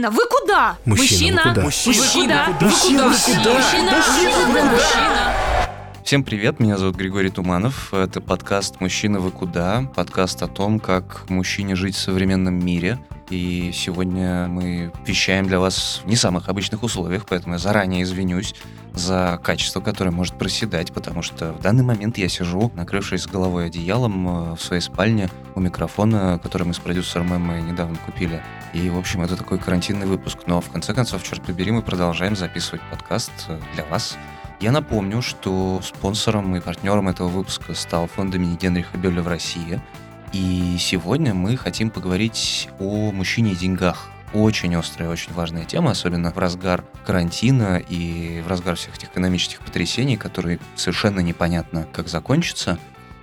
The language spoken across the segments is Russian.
Мужчина, вы куда? Мужчина, вы куда? Мужчина, куда? Мужчина, Мужчина, вы куда? Мужчина, Мужчина, вы куда? Всем привет, меня зовут Григорий Туманов. Это подкаст «Мужчина, вы куда?» Подкаст о том, как мужчине жить в современном мире. И сегодня мы вещаем для вас в не самых обычных условиях, поэтому я заранее извинюсь за качество, которое может проседать, потому что в данный момент я сижу, накрывшись головой одеялом э, в своей спальне у микрофона, который мы с продюсером Эммой недавно купили. И, в общем, это такой карантинный выпуск. Но, в конце концов, черт побери, мы продолжаем записывать подкаст э, для вас. Я напомню, что спонсором и партнером этого выпуска стал фонд имени Генриха Бёля в России. И сегодня мы хотим поговорить о мужчине и деньгах. Очень острая, очень важная тема, особенно в разгар карантина и в разгар всех этих экономических потрясений, которые совершенно непонятно, как закончатся.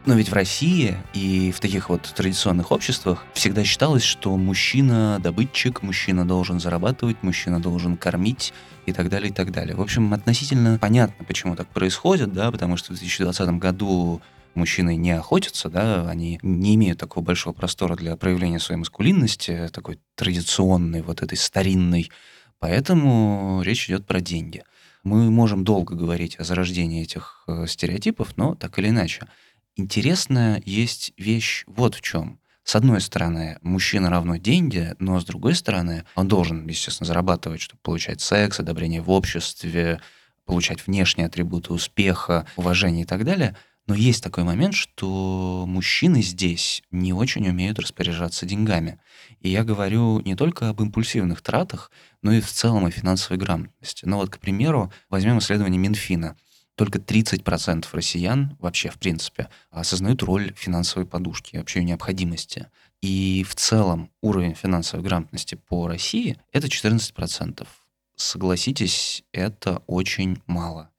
Но ведь в России и в таких вот традиционных обществах всегда считалось, что мужчина добытчик, мужчина должен зарабатывать, мужчина должен кормить и так далее, и так далее. В общем, относительно понятно, почему так происходит, да, потому что в 2020 году мужчины не охотятся, да, они не имеют такого большого простора для проявления своей маскулинности, такой традиционной, вот этой старинной. Поэтому речь идет про деньги. Мы можем долго говорить о зарождении этих э, стереотипов, но так или иначе. Интересная есть вещь вот в чем. С одной стороны, мужчина равно деньги, но с другой стороны, он должен, естественно, зарабатывать, чтобы получать секс, одобрение в обществе, получать внешние атрибуты успеха, уважения и так далее. Но есть такой момент, что мужчины здесь не очень умеют распоряжаться деньгами. И я говорю не только об импульсивных тратах, но и в целом о финансовой грамотности. Ну вот, к примеру, возьмем исследование Минфина только 30% россиян вообще, в принципе, осознают роль финансовой подушки, вообще ее необходимости. И в целом уровень финансовой грамотности по России — это 14%. Согласитесь, это очень мало.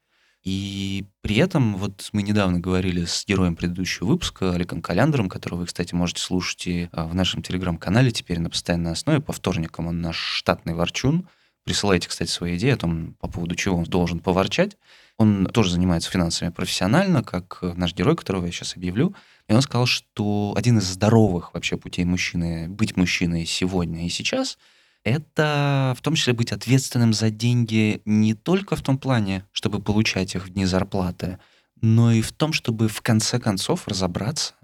И при этом, вот мы недавно говорили с героем предыдущего выпуска, Олегом Каляндером, которого вы, кстати, можете слушать и а, в нашем телеграм-канале теперь на постоянной основе. По вторникам он наш штатный ворчун. Присылайте, кстати, свои идеи о том, по поводу чего он должен поворчать. Он тоже занимается финансами профессионально, как наш герой, которого я сейчас объявлю. И он сказал, что один из здоровых вообще путей мужчины, быть мужчиной сегодня и сейчас, это в том числе быть ответственным за деньги не только в том плане, чтобы получать их в дни зарплаты, но и в том, чтобы в конце концов разобраться,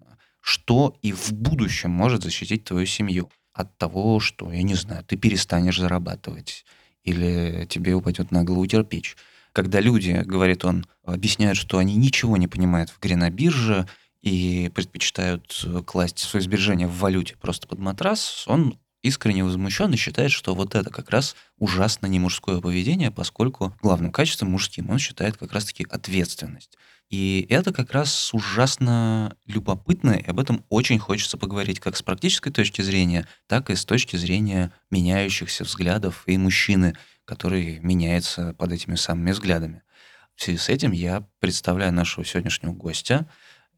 что и в будущем может защитить твою семью от того, что, я не знаю, ты перестанешь зарабатывать или тебе упадет на голову кирпич когда люди, говорит он, объясняют, что они ничего не понимают в игре на бирже и предпочитают э, класть свои сбережения в валюте просто под матрас, он искренне возмущен и считает, что вот это как раз ужасно не мужское поведение, поскольку главным качеством мужским он считает как раз-таки ответственность. И это как раз ужасно любопытно, и об этом очень хочется поговорить как с практической точки зрения, так и с точки зрения меняющихся взглядов и мужчины, который меняется под этими самыми взглядами. В связи с этим я представляю нашего сегодняшнего гостя.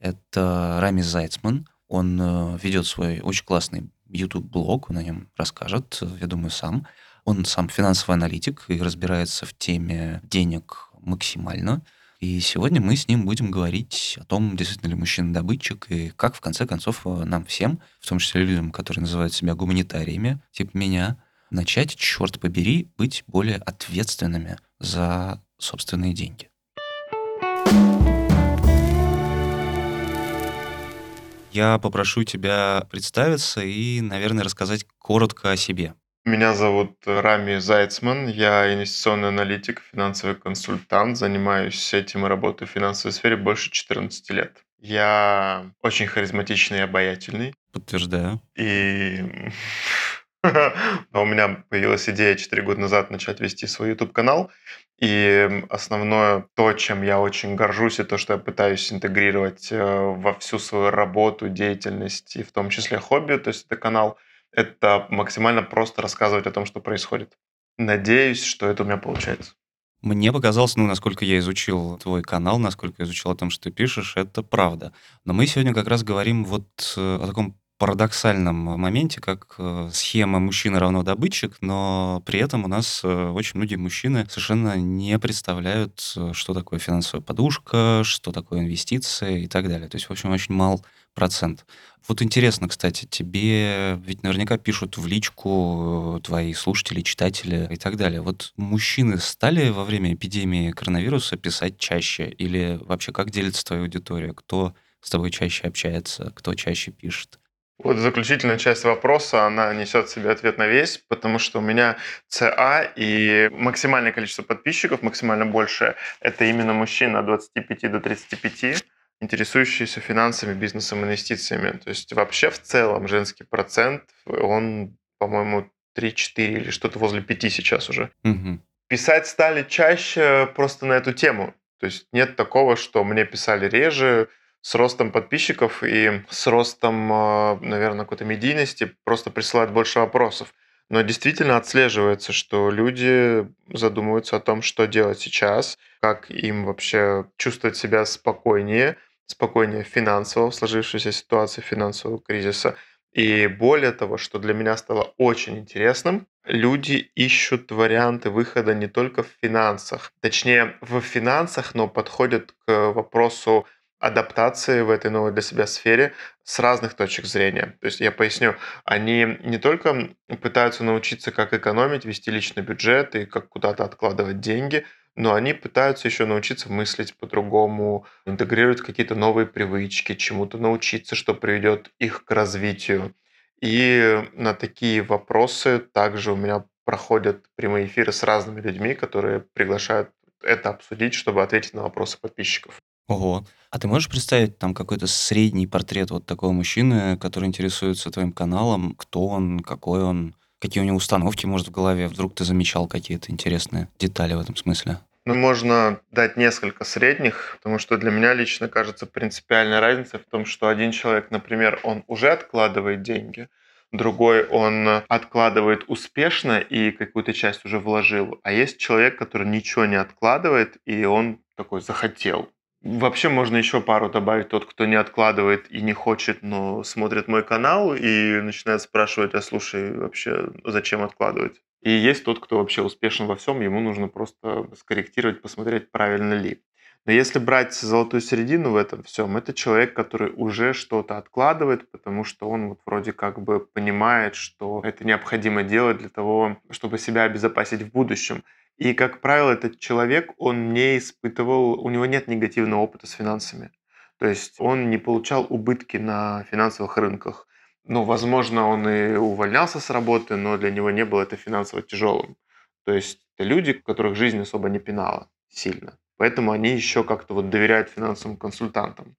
Это Рами Зайцман. Он э, ведет свой очень классный YouTube-блог, о нем расскажет, я думаю, сам. Он сам финансовый аналитик и разбирается в теме денег максимально. И сегодня мы с ним будем говорить о том, действительно ли мужчина добытчик, и как, в конце концов, э, нам всем, в том числе людям, которые называют себя гуманитариями, типа меня, начать, черт побери, быть более ответственными за собственные деньги. Я попрошу тебя представиться и, наверное, рассказать коротко о себе. Меня зовут Рами Зайцман, я инвестиционный аналитик, финансовый консультант, занимаюсь этим и работаю в финансовой сфере больше 14 лет. Я очень харизматичный и обаятельный. Подтверждаю. И Но у меня появилась идея 4 года назад начать вести свой YouTube-канал. И основное то, чем я очень горжусь, и то, что я пытаюсь интегрировать э, во всю свою работу, деятельность, и в том числе хобби, то есть это канал, это максимально просто рассказывать о том, что происходит. Надеюсь, что это у меня получается. Мне показалось, ну, насколько я изучил твой канал, насколько я изучил о том, что ты пишешь, это правда. Но мы сегодня как раз говорим вот э, о таком парадоксальном моменте, как э, схема мужчина равно добытчик, но при этом у нас э, очень многие мужчины совершенно не представляют, что такое финансовая подушка, что такое инвестиции и так далее. То есть, в общем, очень мал процент. Вот интересно, кстати, тебе ведь наверняка пишут в личку э, твои слушатели, читатели и так далее. Вот мужчины стали во время эпидемии коронавируса писать чаще? Или вообще как делится твоя аудитория? Кто с тобой чаще общается, кто чаще пишет? Вот заключительная часть вопроса, она несет в себе ответ на весь, потому что у меня ЦА и максимальное количество подписчиков, максимально большее, это именно мужчина от 25 до 35, интересующиеся финансами, бизнесом, инвестициями. То есть вообще в целом женский процент, он, по-моему, 3-4 или что-то возле 5 сейчас уже. Угу. Писать стали чаще просто на эту тему. То есть нет такого, что мне писали реже, с ростом подписчиков и с ростом, а, наверное, какой-то медийности просто присылают больше вопросов. Но действительно отслеживается, что люди задумываются о том, что делать сейчас, как им вообще чувствовать себя спокойнее, спокойнее финансово в сложившейся ситуации финансового кризиса. И более того, что для меня стало очень интересным, люди ищут варианты выхода не только в финансах, точнее в финансах, но подходят к вопросу адаптации в этой новой для себя сфере с разных точек зрения. То есть я поясню, они не только пытаются научиться, как экономить, вести личный бюджет и как куда-то откладывать деньги, но они пытаются еще научиться мыслить по-другому, интегрировать какие-то новые привычки, чему-то научиться, что приведет их к развитию. И на такие вопросы также у меня проходят прямые эфиры с разными людьми, которые приглашают это обсудить, чтобы ответить на вопросы подписчиков. Ого. А ты можешь представить там какой-то средний портрет вот такого мужчины, который интересуется твоим каналом? Кто он, какой он, какие у него установки, может, в голове? Вдруг ты замечал какие-то интересные детали в этом смысле? Ну, можно дать несколько средних, потому что для меня лично кажется принципиальная разница в том, что один человек, например, он уже откладывает деньги, другой он откладывает успешно и какую-то часть уже вложил, а есть человек, который ничего не откладывает, и он такой захотел. Вообще можно еще пару добавить. Тот, кто не откладывает и не хочет, но смотрит мой канал и начинает спрашивать, а слушай, вообще зачем откладывать? И есть тот, кто вообще успешен во всем, ему нужно просто скорректировать, посмотреть, правильно ли. Но если брать золотую середину в этом всем, это человек, который уже что-то откладывает, потому что он вот вроде как бы понимает, что это необходимо делать для того, чтобы себя обезопасить в будущем. И, как правило, этот человек, он не испытывал, у него нет негативного опыта с финансами. То есть он не получал убытки на финансовых рынках. Ну, возможно, он и увольнялся с работы, но для него не было это финансово тяжелым. То есть это люди, которых жизнь особо не пинала сильно. Поэтому они еще как-то вот доверяют финансовым консультантам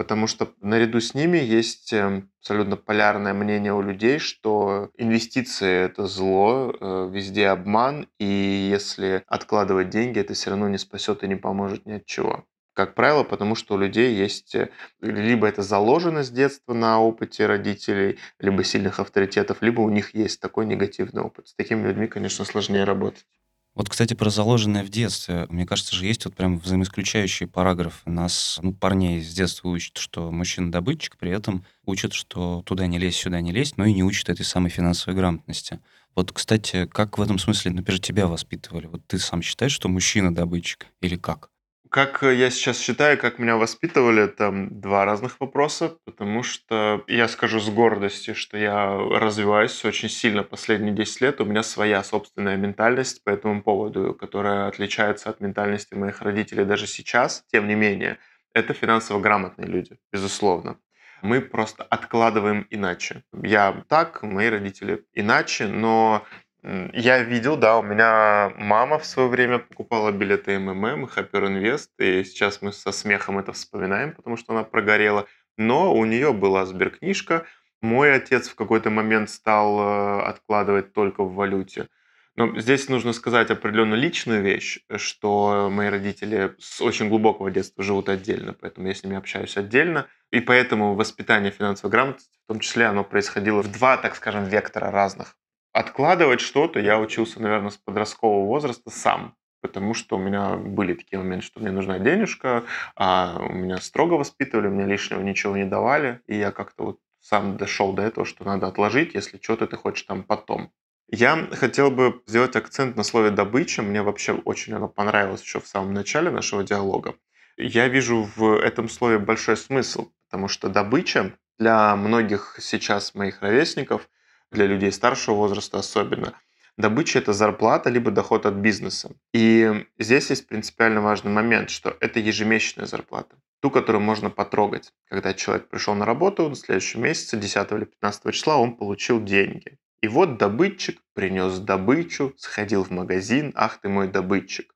потому что наряду с ними есть эм, абсолютно полярное мнение у людей, что инвестиции – это зло, э, везде обман, и если откладывать деньги, это все равно не спасет и не поможет ни от чего. Как правило, потому что у людей есть э, либо это заложено с детства на опыте родителей, либо сильных авторитетов, либо у них есть такой негативный опыт. С такими людьми, конечно, сложнее работать. Вот, кстати, про заложенное в детстве. Мне кажется же, есть вот прям взаимоисключающие параграфы. Нас, ну, парней с детства учат, что мужчина добытчик, при этом учат, что туда не лезь, сюда не лезь, но и не учат этой самой финансовой грамотности. Вот, кстати, как в этом смысле, например, тебя воспитывали? Вот ты сам считаешь, что мужчина добытчик или как? Как э, я сейчас считаю, как меня воспитывали, там два разных вопроса, потому что я скажу с гордостью, что я развиваюсь очень сильно последние 10 лет. У меня своя собственная ментальность по этому поводу, которая отличается от ментальности моих родителей даже сейчас. Тем не менее, это финансово грамотные люди, безусловно. Мы просто откладываем иначе. Я так, мои родители иначе, но я видел, да, у меня мама в свое время покупала билеты МММ, Hyper Invest, и сейчас мы со смехом это вспоминаем, потому что она прогорела. Но у нее была сберкнижка. Мой отец в какой-то момент стал э, откладывать только в валюте. Но здесь нужно сказать определенно личную вещь, что мои родители с очень глубокого детства живут отдельно, поэтому я с ними общаюсь отдельно. И поэтому воспитание финансовой грамотности, в том числе, оно происходило в два, так скажем, вектора разных. Откладывать что-то я учился, наверное, с подросткового возраста сам, потому что у меня были такие моменты, что мне нужна денежка, а у меня строго воспитывали, мне лишнего ничего не давали, и я как-то вот сам дошел до этого, что надо отложить, если что-то ты хочешь там потом. Я хотел бы сделать акцент на слове «добыча». Мне вообще очень оно понравилось еще в самом начале нашего диалога. Я вижу в этом слове большой смысл, потому что добыча для многих сейчас моих ровесников, для людей старшего возраста особенно, добыча – это зарплата либо доход от бизнеса. И здесь есть принципиально важный момент, что это ежемесячная зарплата. Ту, которую можно потрогать. Когда человек пришел на работу, в следующем месяце, 10 или 15 числа, он получил деньги. И вот добытчик принес добычу, сходил в магазин, ах ты мой добытчик.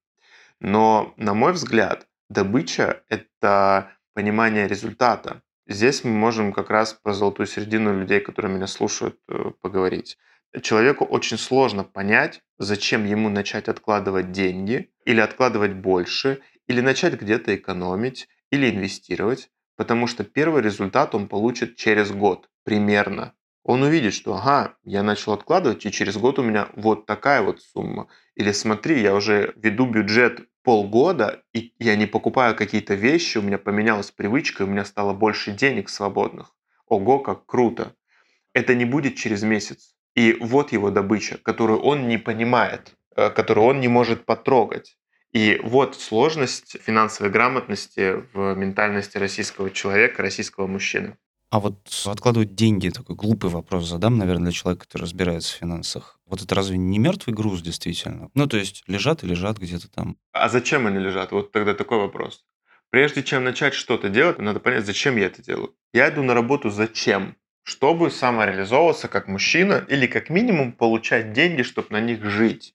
Но, на мой взгляд, добыча – это понимание результата. Здесь мы можем как раз про золотую середину людей, которые меня слушают, э, поговорить. Человеку очень сложно понять, зачем ему начать откладывать деньги, или откладывать больше, или начать где-то экономить, или инвестировать, потому что первый результат он получит через год примерно он увидит, что ага, я начал откладывать, и через год у меня вот такая вот сумма. Или смотри, я уже веду бюджет полгода, и я не покупаю какие-то вещи, у меня поменялась привычка, у меня стало больше денег свободных. Ого, как круто. Это не будет через месяц. И вот его добыча, которую он не понимает, э, которую он не может потрогать. И вот сложность финансовой грамотности в ментальности российского человека, российского мужчины. А вот откладывать деньги, такой глупый вопрос задам, наверное, для человека, который разбирается в финансах. Вот это разве не мертвый груз действительно? Ну, то есть лежат и лежат где-то там. А зачем они лежат? Вот тогда такой вопрос. Прежде чем начать что-то делать, надо понять, зачем я это делаю. Я иду на работу зачем? Чтобы самореализовываться как мужчина или как минимум получать деньги, чтобы на них жить.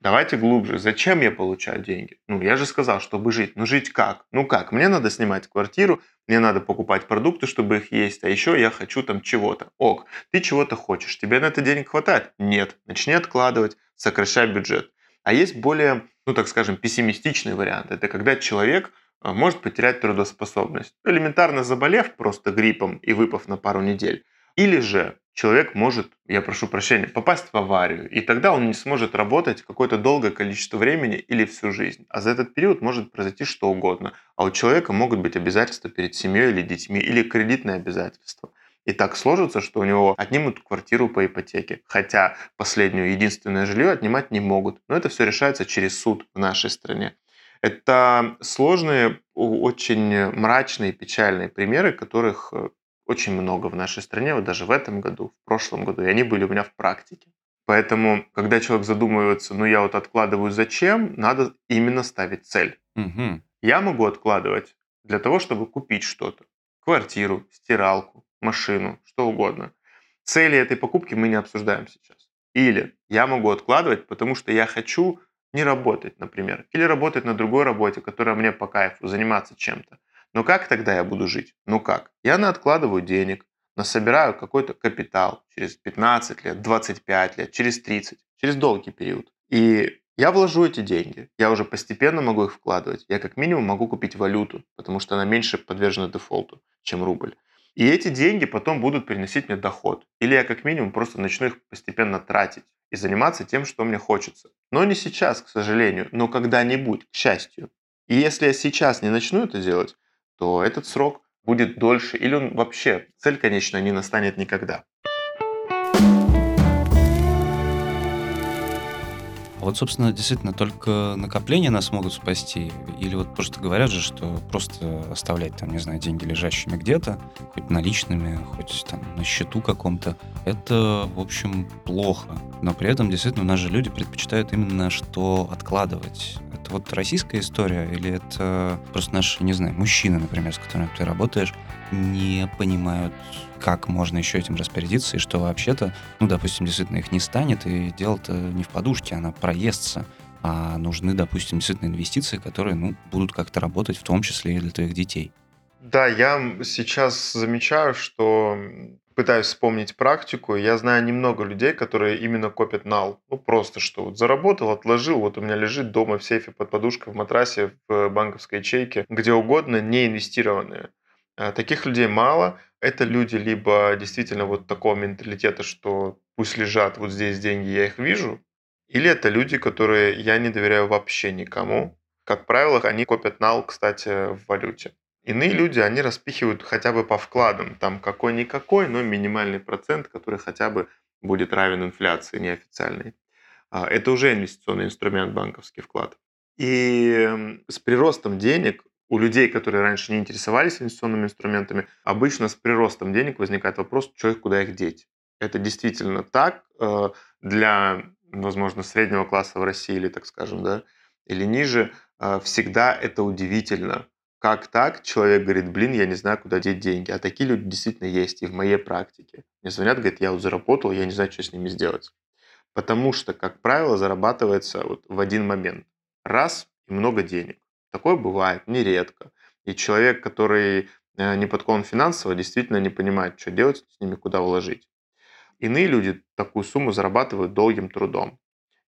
Давайте глубже. Зачем я получаю деньги? Ну, я же сказал, чтобы жить. Ну, жить как? Ну как? Мне надо снимать квартиру, мне надо покупать продукты, чтобы их есть, а еще я хочу там чего-то. Ок, ты чего-то хочешь, тебе на это денег хватает? Нет. Начни откладывать, сокращай бюджет. А есть более, ну так скажем, пессимистичный вариант. Это когда человек а, может потерять трудоспособность. Элементарно заболев просто гриппом и выпав на пару недель. Или же человек может, я прошу прощения, попасть в аварию, и тогда он не сможет работать какое-то долгое количество времени или всю жизнь. А за этот период может произойти что угодно. А у человека могут быть обязательства перед семьей или детьми, или кредитные обязательства. И так сложится, что у него отнимут квартиру по ипотеке. Хотя последнюю единственное жилье отнимать не могут. Но это все решается через суд в нашей стране. Это сложные, очень мрачные, печальные примеры, которых э, очень много в нашей стране, вот даже в этом году, в прошлом году, и они были у меня в практике. Поэтому, когда человек задумывается, ну я вот откладываю зачем, надо именно ставить цель. Угу. Я могу откладывать для того, чтобы купить что-то. Квартиру, стиралку, машину, что угодно. Цели этой покупки мы не обсуждаем сейчас. Или я могу откладывать, потому что я хочу не работать, например, или работать на другой работе, которая мне по кайфу, заниматься чем-то. Но как тогда я буду жить? Ну как? Я на откладываю денег, насобираю какой-то капитал через 15 лет, 25 лет, через 30, через долгий период. И я вложу эти деньги, я уже постепенно могу их вкладывать. Я как минимум могу купить валюту, потому что она меньше подвержена дефолту, чем рубль. И эти деньги потом будут приносить мне доход. Или я как минимум просто начну их постепенно тратить и заниматься тем, что мне хочется. Но не сейчас, к сожалению, но когда-нибудь, к счастью. И если я сейчас не начну это делать, то этот срок будет дольше, или он вообще, цель, конечно, не настанет никогда. Вот, собственно, действительно, только накопления нас могут спасти. Или вот просто говорят же, что просто оставлять там, не знаю, деньги лежащими где-то, хоть наличными, хоть там на счету каком-то, это, в общем, плохо. Но при этом, действительно, у нас же люди предпочитают именно что откладывать. Это вот российская история или это просто наши, не знаю, мужчины, например, с которыми ты работаешь, не понимают как можно еще этим распорядиться, и что вообще-то, ну, допустим, действительно их не станет, и дело-то не в подушке, она проестся, а нужны, допустим, действительно инвестиции, которые, ну, будут как-то работать, в том числе и для твоих детей. Да, я сейчас замечаю, что пытаюсь вспомнить практику. Я знаю немного людей, которые именно копят нал. Ну, просто что вот заработал, отложил, вот у меня лежит дома в сейфе под подушкой, в матрасе, в банковской ячейке, где угодно, не инвестированные. А таких людей мало. Это люди либо действительно вот такого менталитета, что пусть лежат вот здесь деньги, я их вижу, или это люди, которые я не доверяю вообще никому. Как правило, они копят нал, кстати, в валюте. Иные люди, они распихивают хотя бы по вкладам. Там какой-никакой, но минимальный процент, который хотя бы будет равен инфляции неофициальной. А, это уже инвестиционный инструмент, банковский вклад. И с приростом денег у людей, которые раньше не интересовались инвестиционными инструментами, обычно с приростом денег возникает вопрос, что их, куда их деть. Это действительно так э, для, возможно, среднего класса в России или, так скажем, да, или ниже, э, всегда это удивительно. Как так? Человек говорит, блин, я не знаю, куда деть деньги. А такие люди действительно есть и в моей практике. Мне звонят, говорят, я вот заработал, я не знаю, что с ними сделать. Потому что, как правило, зарабатывается вот в один момент. Раз и много денег. Такое бывает нередко. И человек, который э, не подкован финансово, действительно не понимает, что делать с ними, куда вложить. Иные люди такую сумму зарабатывают долгим трудом.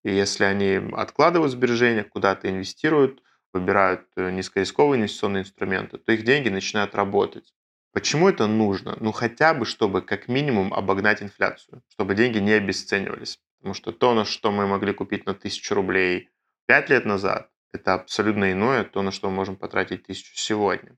И если они откладывают сбережения, куда-то инвестируют, выбирают э, низкорисковые инвестиционные инструменты, то их деньги начинают работать. Почему это нужно? Ну хотя бы, чтобы как минимум обогнать инфляцию, чтобы деньги не обесценивались. Потому что то, на что мы могли купить на тысячу рублей 5 лет назад, это абсолютно иное, то, на что мы можем потратить тысячу сегодня.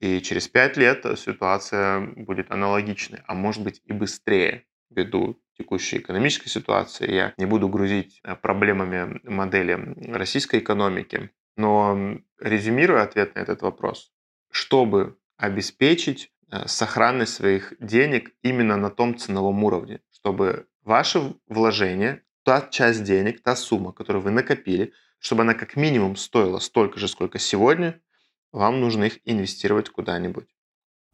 И через 5 лет ситуация будет аналогичной, а может быть и быстрее ввиду текущей экономической ситуации. Я не буду грузить э, проблемами модели российской экономики, но резюмируя ответ на этот вопрос, чтобы обеспечить э, сохранность своих денег именно на том ценовом уровне, чтобы ваше вложение, та часть денег, та сумма, которую вы накопили, чтобы она как минимум стоила столько же, сколько сегодня, вам нужно их инвестировать куда-нибудь.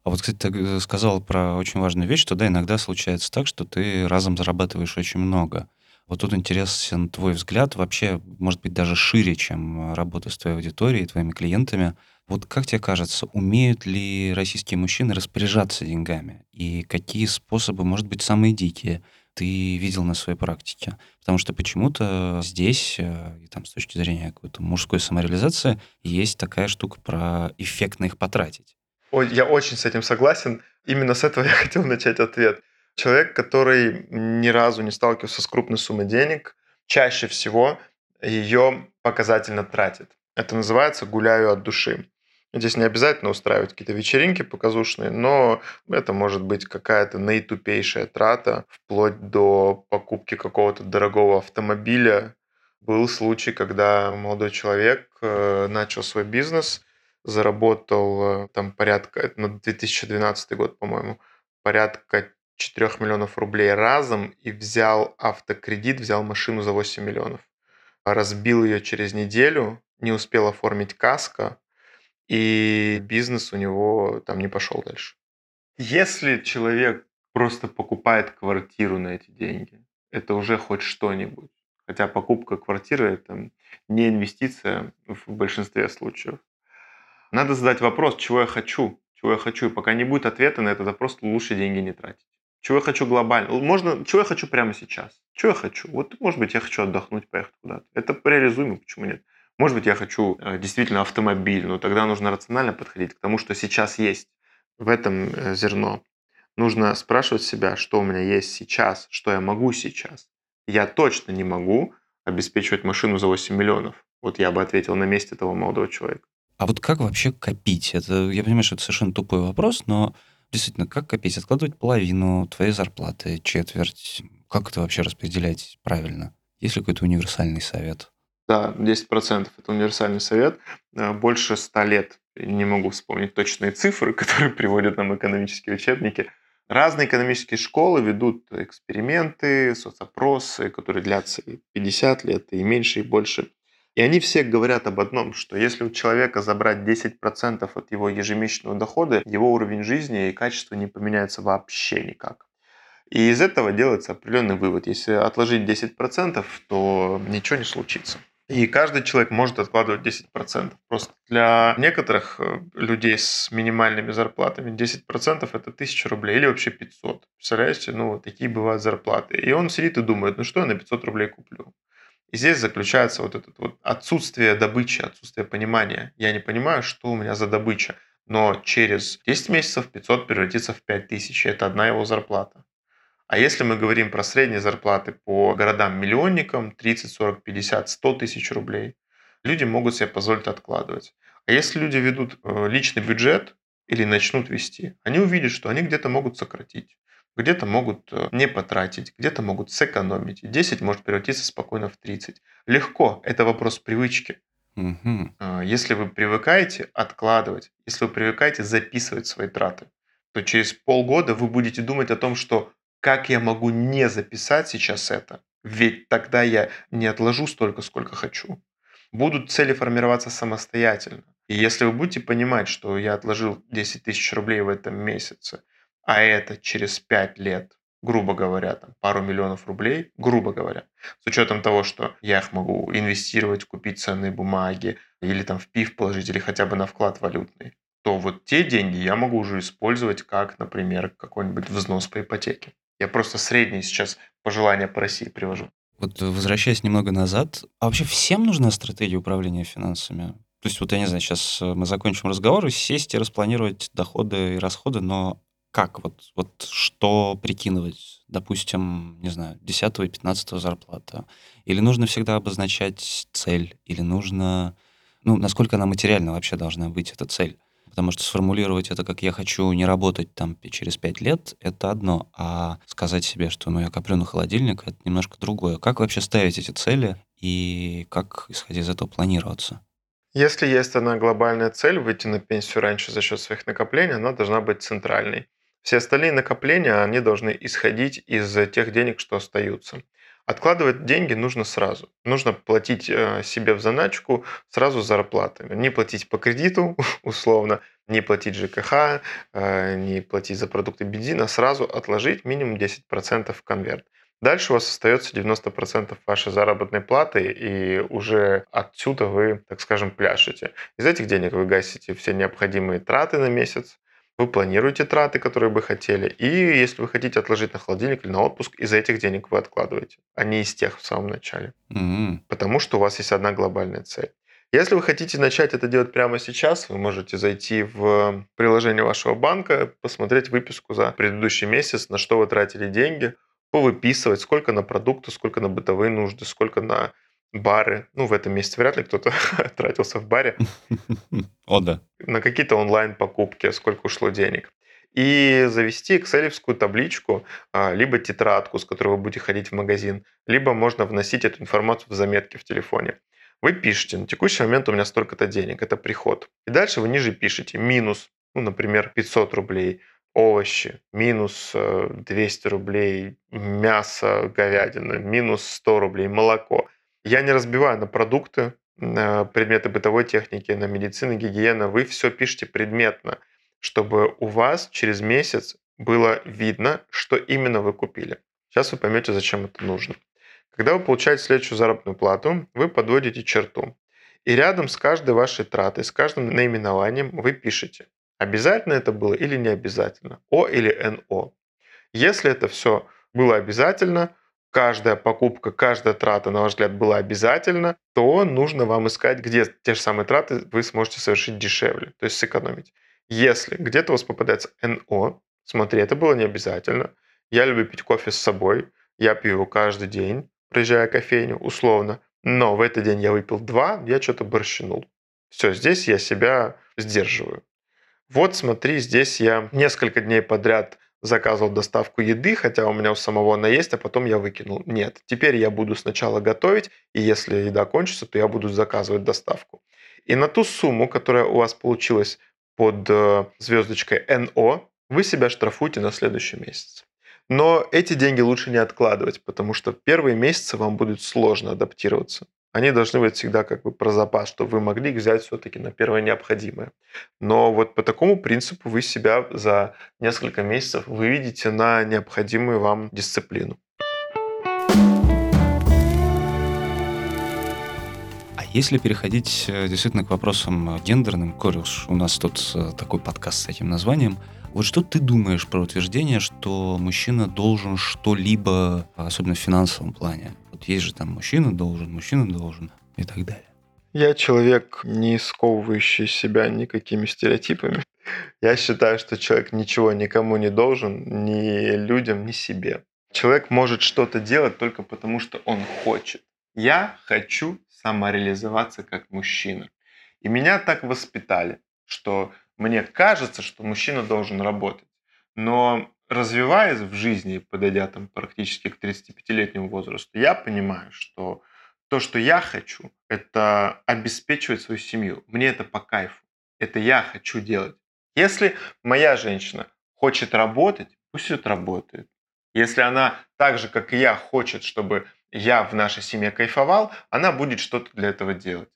А вот, кстати, ты э, сказал про очень важную вещь, что да, иногда случается так, что ты разом зарабатываешь очень много. Вот тут интересен твой взгляд, вообще, может быть, даже шире, чем работа с твоей аудиторией, твоими клиентами. Вот как тебе кажется, умеют ли российские мужчины распоряжаться деньгами? И какие способы, может быть, самые дикие, ты видел на своей практике? Потому что почему-то здесь, э, и там с точки зрения какой-то мужской самореализации, есть такая штука про эффектно их потратить. Ой, я очень с этим согласен. Именно с этого я хотел начать ответ. Человек, который ни разу не сталкивался с крупной суммой денег, чаще всего ее показательно тратит. Это называется «гуляю от души». Здесь не обязательно устраивать какие-то вечеринки показушные, но это может быть какая-то наитупейшая трата, вплоть до покупки какого-то дорогого автомобиля. Был случай, когда молодой человек э, начал свой бизнес, заработал э, там порядка, на 2012 год, по-моему, порядка 4 миллионов рублей разом и взял автокредит, взял машину за 8 миллионов. Разбил ее через неделю, не успел оформить каско, и бизнес у него там не пошел дальше. Если человек просто покупает квартиру на эти деньги, это уже хоть что-нибудь. Хотя покупка квартиры – это не инвестиция в большинстве случаев. Надо задать вопрос, чего я хочу, чего я хочу. И пока не будет ответа на этот вопрос, лучше деньги не тратить. Чего я хочу глобально? Можно, чего я хочу прямо сейчас? Чего я хочу? Вот, может быть, я хочу отдохнуть, поехать куда-то. Это реализуемо, почему нет? Может быть, я хочу э, действительно автомобиль, но тогда нужно рационально подходить к тому, что сейчас есть. В этом э, зерно. Нужно спрашивать себя, что у меня есть сейчас, что я могу сейчас. Я точно не могу обеспечивать машину за 8 миллионов. Вот я бы ответил на месте того молодого человека. А вот как вообще копить? Это, я понимаю, что это совершенно тупой вопрос, но действительно, как копить? Откладывать половину твоей зарплаты, четверть? Как это вообще распределять правильно? Есть ли какой-то универсальный совет? Да, 10% это универсальный совет. Э, больше 100 лет, не могу вспомнить точные цифры, которые приводят нам экономические учебники. Разные экономические школы ведут эксперименты, соцопросы, которые длятся и 50 лет, и меньше, и больше. И они все говорят об одном, что если у человека забрать 10% от его ежемесячного дохода, его уровень жизни и качество не поменяется вообще никак. И из этого делается определенный вывод. Если отложить 10%, то ничего не случится. И каждый человек может откладывать 10%. Просто для некоторых э, людей с минимальными зарплатами 10% это 1000 рублей или вообще 500. Представляете, ну такие бывают зарплаты. И он сидит и думает, ну что я на 500 рублей куплю? И здесь заключается вот это вот отсутствие добычи, отсутствие понимания. Я не понимаю, что у меня за добыча. Но через 10 месяцев 500 превратится в 5000. Это одна его зарплата. А если мы говорим про средние зарплаты по городам-миллионникам, 30, 40, 50, 100 тысяч рублей, люди могут себе позволить откладывать. А если люди ведут э, личный бюджет или начнут вести, они увидят, что они где-то могут сократить, где-то могут э, не потратить, где-то могут сэкономить. И 10 может превратиться спокойно в 30. Легко, это вопрос привычки. А, Если вы привыкаете откладывать, если вы привыкаете записывать свои траты, то через полгода вы будете думать о том, что как я могу не записать сейчас это, ведь тогда я не отложу столько, сколько хочу. Будут цели формироваться самостоятельно. И если вы будете понимать, что я отложил 10 тысяч рублей в этом месяце, а это через 5 лет, грубо говоря, там, пару миллионов рублей, грубо говоря, с учетом того, что я их могу инвестировать, купить ценные бумаги, или там в пив положить, или хотя бы на вклад валютный, то вот те деньги я могу уже использовать как, например, какой-нибудь взнос по ипотеке. Я просто средние сейчас пожелания по России привожу. Вот э, возвращаясь немного назад, а вообще всем нужна стратегия управления финансами? То есть вот я не знаю, сейчас мы закончим разговор и сесть и распланировать доходы и расходы, но как вот, вот что прикидывать? Допустим, не знаю, 10 и 15 зарплата. Или нужно всегда обозначать цель? Или нужно... Ну, насколько она материально вообще должна быть, эта цель? Потому что сформулировать это, как я хочу не работать там через пять лет, это одно. А сказать себе, что ну я коплю на холодильник, это немножко другое. Как вообще ставить эти цели и как, исходя из этого, планироваться? Если есть одна глобальная цель выйти на пенсию раньше за счет своих накоплений, она должна быть центральной. Все остальные накопления, они должны исходить из тех денег, что остаются. Откладывать деньги нужно сразу. Нужно платить э, себе в заначку сразу зарплаты. Не платить по кредиту, условно, не платить ЖКХ, э, не платить за продукты бензина, сразу отложить минимум 10% в конверт. Дальше у вас остается 90% вашей заработной платы, и уже отсюда вы, так скажем, пляшете. Из этих денег вы гасите все необходимые траты на месяц, вы планируете траты, которые бы хотели, и если вы хотите отложить на холодильник или на отпуск, из этих денег вы откладываете, а не из тех в самом начале. М, Потому что у вас есть одна глобальная цель. Если вы хотите начать это делать прямо сейчас, вы можете зайти в приложение вашего банка, посмотреть выписку за предыдущий месяц, на что вы тратили деньги, повыписывать, сколько на продукты, сколько на бытовые нужды, сколько на бары. Ну, в этом месяце вряд ли кто-то тратился в баре О, да. на какие-то онлайн-покупки, сколько ушло денег. И завести экселевскую табличку, а, либо тетрадку, с которой вы будете ходить в магазин, либо можно вносить эту информацию в заметки в телефоне. Вы пишете, на текущий момент у меня столько-то денег, это приход. И дальше вы ниже пишете минус, ну, например, 500 рублей, овощи, минус э, 200 рублей, мясо, говядина, минус 100 рублей, молоко. Я не разбиваю на продукты, на предметы бытовой техники, на медицину, гигиену. Вы все пишете предметно, чтобы у вас через месяц было видно, что именно вы купили. Сейчас вы поймете, зачем это нужно. Когда вы получаете следующую заработную плату, вы подводите черту. И рядом с каждой вашей тратой, с каждым наименованием вы пишете, обязательно это было или не обязательно, О или НО. Если это все было обязательно, каждая покупка, каждая трата, на ваш взгляд, была обязательна, то нужно вам искать, где те же самые траты вы сможете совершить дешевле, то есть сэкономить. Если где-то у вас попадается НО, смотри, это было не обязательно. Я люблю пить кофе с собой, я пью его каждый день, проезжая кофейню, условно. Но в этот день я выпил два, я что-то борщинул. Все, здесь я себя сдерживаю. Вот смотри, здесь я несколько дней подряд заказывал доставку еды, хотя у меня у самого она есть, а потом я выкинул. Нет, теперь я буду сначала готовить, и если еда кончится, то я буду заказывать доставку. И на ту сумму, которая у вас получилась под э, звездочкой НО, вы себя штрафуете на следующий месяц. Но эти деньги лучше не откладывать, потому что первые месяцы вам будет сложно адаптироваться. Они должны быть всегда как бы про запас, чтобы вы могли их взять все-таки на первое необходимое. Но вот по такому принципу вы себя за несколько месяцев выведете на необходимую вам дисциплину. А если переходить э, действительно к вопросам э, гендерным, уж у нас тут э, такой подкаст с этим названием, вот что ты думаешь про утверждение, что мужчина должен что-либо, особенно в финансовом плане? Вот есть же там мужчина должен, мужчина должен и так далее. Я человек, не сковывающий себя никакими стереотипами. Я считаю, что человек ничего никому не должен, ни людям, ни себе. Человек может что-то делать только потому, что он хочет. Я хочу самореализоваться как мужчина. И меня так воспитали, что мне кажется, что мужчина должен работать. Но развиваясь в жизни, подойдя там практически к 35-летнему возрасту, я понимаю, что То, что я хочу, это обеспечивать свою семью. Мне это по кайфу. Это я хочу делать. Если моя женщина хочет работать, пусть это работает. Если она так же, как и я, хочет, чтобы я в нашей семье кайфовал, она будет что-то для этого делать.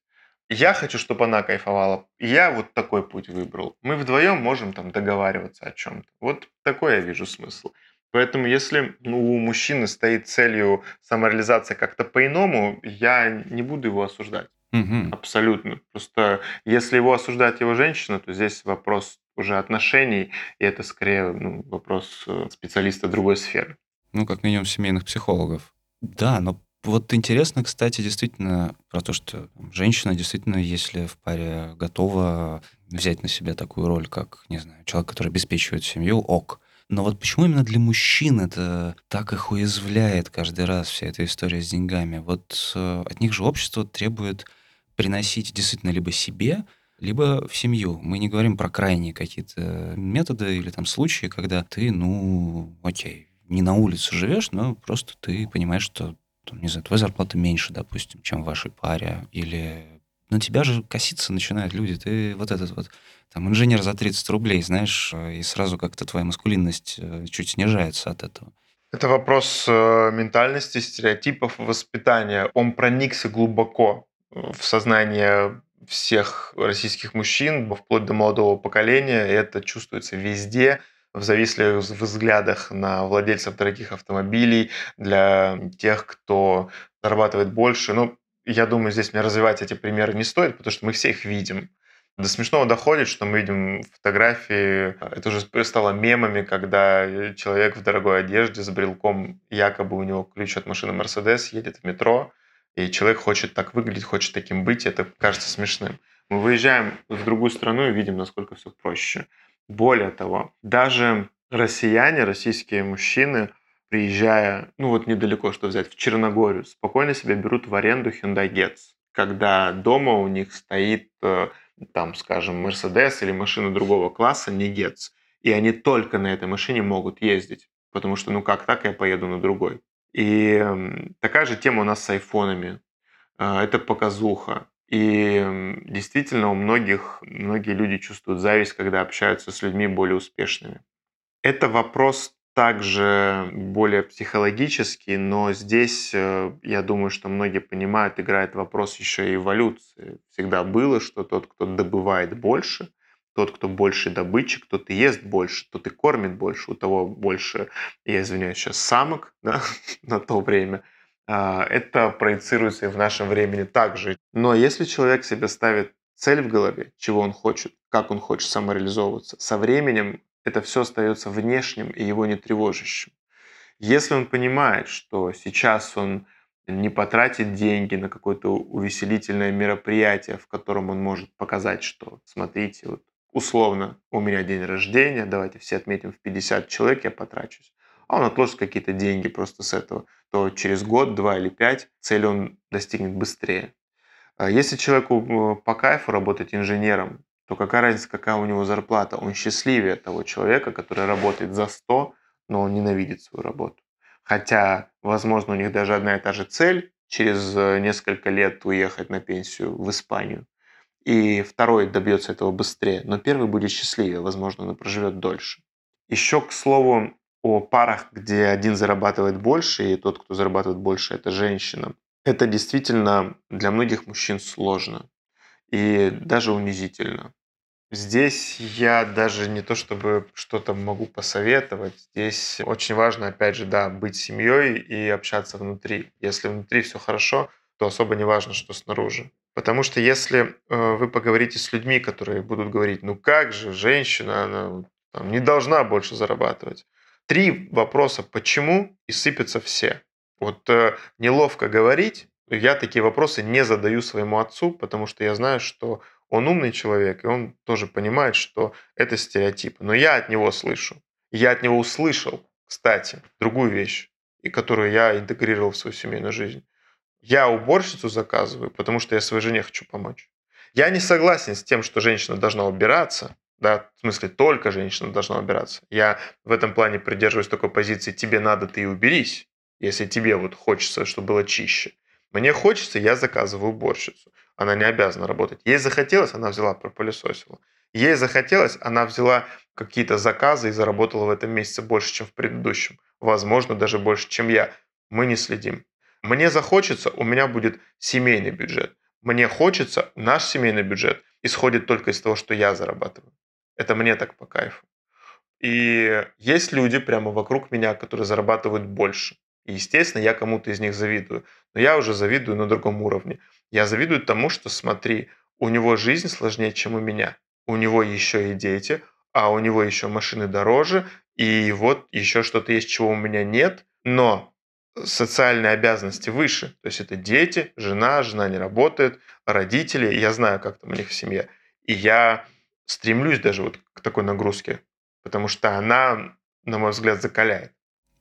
Я хочу, чтобы она кайфовала. Я вот такой путь выбрал. Мы вдвоем можем там договариваться о чем-то. Вот такой я вижу смысл. Поэтому если ну, у мужчины стоит целью самореализация как-то по-иному, я не буду его осуждать. Мгм. Абсолютно. Просто если его осуждает его женщина, то здесь вопрос уже отношений, и это скорее ну, вопрос э, специалиста другой сферы. Ну, как минимум, семейных психологов. Да, но вот интересно, кстати, действительно про то, что женщина действительно, если в паре готова взять на себя такую роль, как, не знаю, человек, который обеспечивает семью, ок. Но вот почему именно для мужчин это так их уязвляет каждый раз, вся эта история с деньгами? Вот э, от них же общество требует приносить действительно либо себе, либо в семью. Мы не говорим про крайние какие-то методы или там случаи, когда ты, ну, окей, не на улице живешь, но просто ты понимаешь, что, там, не знаю, твоя зарплата меньше, допустим, чем в вашей паре, или на тебя же коситься начинают люди. Ты вот этот вот там инженер за 30 рублей, знаешь, и сразу как-то твоя маскулинность э, чуть снижается от этого. Это вопрос э, ментальности, стереотипов, воспитания. Он проникся глубоко в сознание всех российских мужчин, вплоть до молодого поколения. И это чувствуется везде, в в взглядах на владельцев дорогих автомобилей, для тех, кто зарабатывает больше. Ну, я думаю, здесь мне развивать эти примеры не стоит, потому что мы все их видим. До смешного доходит, что мы видим фотографии, это уже стало мемами, когда человек в дорогой одежде с брелком, якобы у него ключ от машины Mercedes, едет в метро, и человек хочет так выглядеть, хочет таким быть, это кажется смешным. Мы выезжаем в другую страну и видим, насколько все проще. Более того, даже россияне, российские мужчины, приезжая, ну вот недалеко, что взять, в Черногорию, спокойно себе берут в аренду Hyundai Getz, когда дома у них стоит, э, там, скажем, Mercedes или машина другого класса, не Getz, и они только на этой машине могут ездить, потому что, ну как так, я поеду на другой. И такая же тема у нас с айфонами. А, это показуха. И действительно у многих, многие люди чувствуют зависть, когда общаются с людьми более успешными. Это вопрос также более психологический, но здесь, э, я думаю, что многие понимают, играет вопрос еще и эволюции. Всегда было, что тот, кто добывает больше, тот, кто больше добытчик, тот и ест больше, тот и кормит больше, у того больше, я извиняюсь, сейчас самок да, на то время. А, это проецируется и в нашем времени также. Но если человек себе ставит цель в голове, чего он хочет, как он хочет самореализовываться, со временем это все остается внешним и его не тревожащим. Если он понимает, что сейчас он не потратит деньги на какое-то увеселительное мероприятие, в котором он может показать, что смотрите, вот условно, у меня день рождения, давайте все отметим в 50 человек, я потрачусь. А он отложит какие-то деньги просто с этого, то через год, два или пять цель он достигнет быстрее. А если человеку э, по кайфу работать инженером, то какая разница, какая у него зарплата? Он счастливее того человека, который работает за 100, но он ненавидит свою работу. Хотя, возможно, у них даже одна и та же цель через э, несколько лет уехать на пенсию в Испанию и второй добьется этого быстрее, но первый будет счастливее, возможно, он проживет дольше. Еще, к слову, о парах, где один зарабатывает больше, и тот, кто зарабатывает больше, это женщина. Это действительно для многих мужчин сложно и даже унизительно. Здесь я даже не то чтобы что-то могу посоветовать. Здесь очень важно, опять же, да, быть семьей и общаться внутри. Если внутри все хорошо, то особо не важно, что снаружи. Потому что если э, вы поговорите с людьми, которые будут говорить, ну как же, женщина, она там, не должна больше зарабатывать. Три вопроса «почему?» и сыпятся все. Вот э, неловко говорить, я такие вопросы не задаю своему отцу, потому что я знаю, что он умный человек, и он тоже понимает, что это стереотипы. Но я от него слышу. Я от него услышал, кстати, другую вещь, и которую я интегрировал в свою семейную жизнь. Я уборщицу заказываю, потому что я своей жене хочу помочь. Я не согласен с тем, что женщина должна убираться, да, в смысле только женщина должна убираться. Я в этом плане придерживаюсь такой позиции, тебе надо, ты и уберись, если тебе вот хочется, чтобы было чище. Мне хочется, я заказываю уборщицу. Она не обязана работать. Ей захотелось, она взяла, пропылесосила. Ей захотелось, она взяла какие-то заказы и заработала в этом месяце больше, чем в предыдущем. Возможно, даже больше, чем я. Мы не следим. Мне захочется, у меня будет семейный бюджет. Мне хочется, наш семейный бюджет исходит только из того, что я зарабатываю. Это мне так по кайфу. И есть люди прямо вокруг меня, которые зарабатывают больше. И, естественно, я кому-то из них завидую. Но я уже завидую на другом уровне. Я завидую тому, что, смотри, у него жизнь сложнее, чем у меня. У него еще и дети, а у него еще машины дороже, и вот еще что-то есть, чего у меня нет. Но социальные обязанности выше. То есть это дети, жена, жена не работает, родители. Я знаю, как там у них в семье. И я стремлюсь даже вот к такой нагрузке, потому что она, на мой взгляд, закаляет.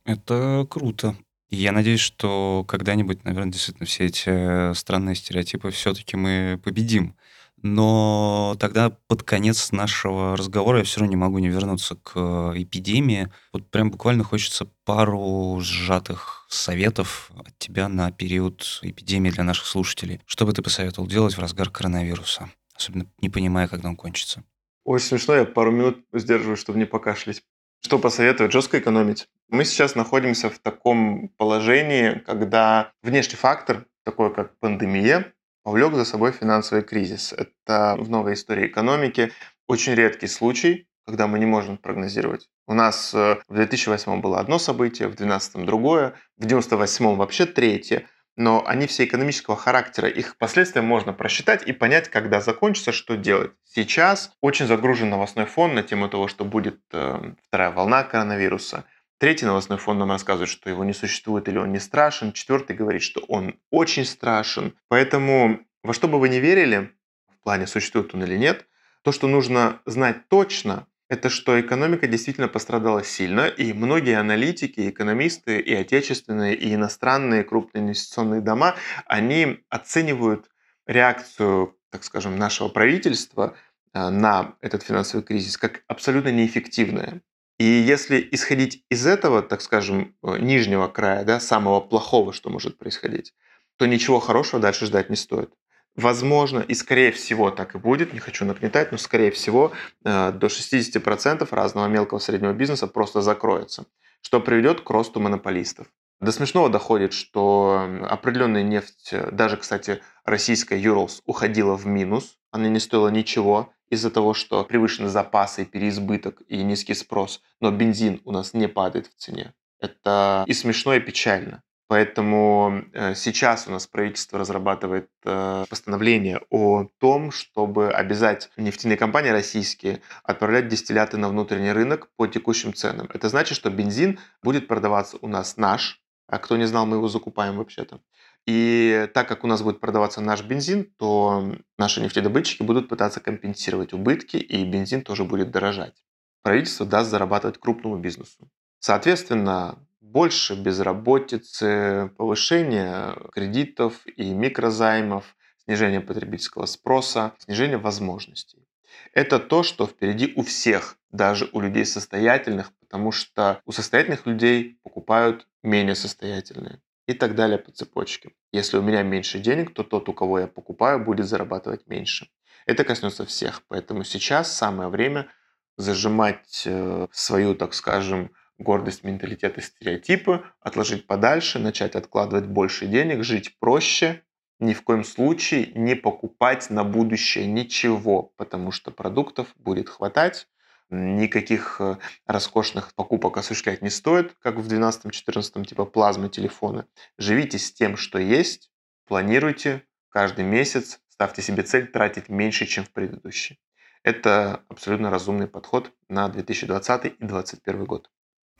Это круто. я надеюсь, что когда-нибудь, наверное, действительно все эти странные стереотипы все-таки мы победим. Но тогда под конец нашего разговора я все равно не могу не вернуться к эпидемии. Вот прям буквально хочется пару сжатых советов от тебя на период эпидемии для наших слушателей. Что бы ты посоветовал делать в разгар коронавируса? Особенно не понимая, когда он кончится. Очень смешно, я пару минут сдерживаю, чтобы не покашлять. Что посоветовать? Жестко экономить. Мы сейчас находимся в таком положении, когда внешний фактор, такой как пандемия, повлек за собой финансовый кризис. Это в новой истории экономики очень редкий случай, когда мы не можем прогнозировать. У нас э, в 2008 было одно событие, в 2012 другое, в 1998 вообще третье но они все экономического характера. Их последствия можно просчитать и понять, когда закончится, что делать. Сейчас очень загружен новостной фон на тему того, что будет э, вторая волна коронавируса. Третий новостной фон нам рассказывает, что его не существует или он не страшен. Четвертый говорит, что он очень страшен. Поэтому во что бы вы ни верили, в плане существует он или нет, то, что нужно знать точно, это что экономика действительно пострадала сильно, и многие аналитики, экономисты, и отечественные, и иностранные крупные инвестиционные дома, они оценивают реакцию, так скажем, нашего правительства э, на этот финансовый кризис как абсолютно неэффективная. И если исходить из этого, так скажем, э, нижнего края, да, самого плохого, что может происходить, то ничего хорошего дальше ждать не стоит. Возможно, и скорее всего так и будет, не хочу нагнетать, но скорее всего э, до 60% разного мелкого среднего бизнеса просто закроется, что приведет к росту монополистов. До смешного доходит, что определенная нефть, даже, кстати, российская Urals уходила в минус, она не стоила ничего из-за того, что превышены запасы, переизбыток и низкий спрос, но бензин у нас не падает в цене. Это и смешно, и печально. Поэтому э, сейчас у нас правительство разрабатывает э, постановление о том, чтобы обязать нефтяные компании российские отправлять дистилляты на внутренний рынок по текущим ценам. Это значит, что бензин будет продаваться у нас наш, а кто не знал, мы его закупаем вообще-то. И так как у нас будет продаваться наш бензин, то наши нефтедобытчики будут пытаться компенсировать убытки, и бензин тоже будет дорожать. Правительство даст зарабатывать крупному бизнесу. Соответственно, больше безработицы, повышение кредитов и микрозаймов, снижение потребительского спроса, снижение возможностей. Это то, что впереди у всех, даже у людей состоятельных, потому что у состоятельных людей покупают менее состоятельные и так далее по цепочке. Если у меня меньше денег, то тот, у кого я покупаю, будет зарабатывать меньше. Это коснется всех, поэтому сейчас самое время зажимать э, свою, так скажем, гордость, менталитет и стереотипы, отложить подальше, начать откладывать больше денег, жить проще, ни в коем случае не покупать на будущее ничего, потому что продуктов будет хватать, никаких э, роскошных покупок осуществлять не стоит, как в 12-14 типа плазмы телефона. Живите с тем, что есть, планируйте каждый месяц, ставьте себе цель тратить меньше, чем в предыдущий. Это абсолютно разумный подход на 2020 и 2021 год.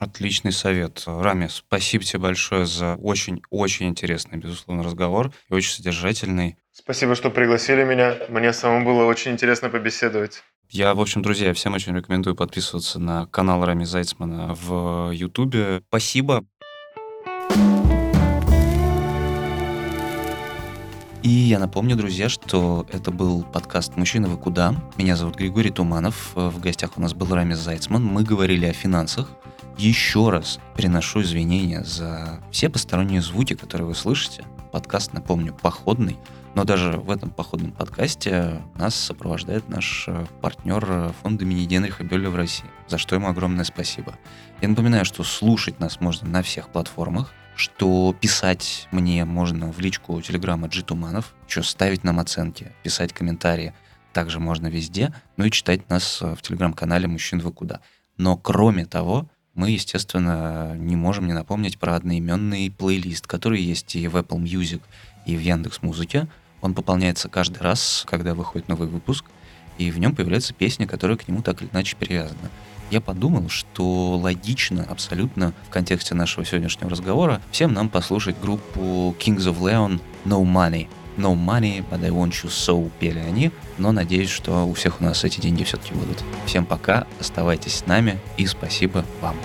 Отличный совет. Рами, спасибо тебе большое за очень-очень интересный, безусловно, разговор и очень содержательный. Спасибо, что пригласили меня. Мне самому было очень интересно побеседовать. Я, в общем, друзья, всем очень рекомендую подписываться на канал Рами Зайцмана в Ютубе. Спасибо. И я напомню, друзья, что это был подкаст «Мужчина, вы куда?». Меня зовут Григорий Туманов. В гостях у нас был Рами Зайцман. Мы говорили о финансах. Еще раз приношу извинения за все посторонние звуки, которые вы слышите. подкаст, напомню, походный. Но даже в этом походном подкасте нас сопровождает наш э, партнер э, фонда имени Генриха Бёля в России, за что ему огромное спасибо. Я напоминаю, что слушать нас можно на всех платформах, что писать мне можно в личку телеграмма Джитуманов, еще ставить нам оценки, писать комментарии также можно везде, ну и читать нас э, в телеграм-канале «Мужчин вы куда». Но кроме того, мы, естественно, не можем не напомнить про одноименный плейлист, который есть и в Apple Music, и в Яндекс Музыке. Он пополняется каждый раз, когда выходит новый выпуск, и в нем появляется песня, которая к нему так или иначе привязана. Я подумал, что логично абсолютно в контексте нашего сегодняшнего разговора всем нам послушать группу Kings of Leon No Money. No money, but I want you so пели они, но надеюсь, что у всех у нас эти деньги все-таки будут. Всем пока, оставайтесь с нами и спасибо вам.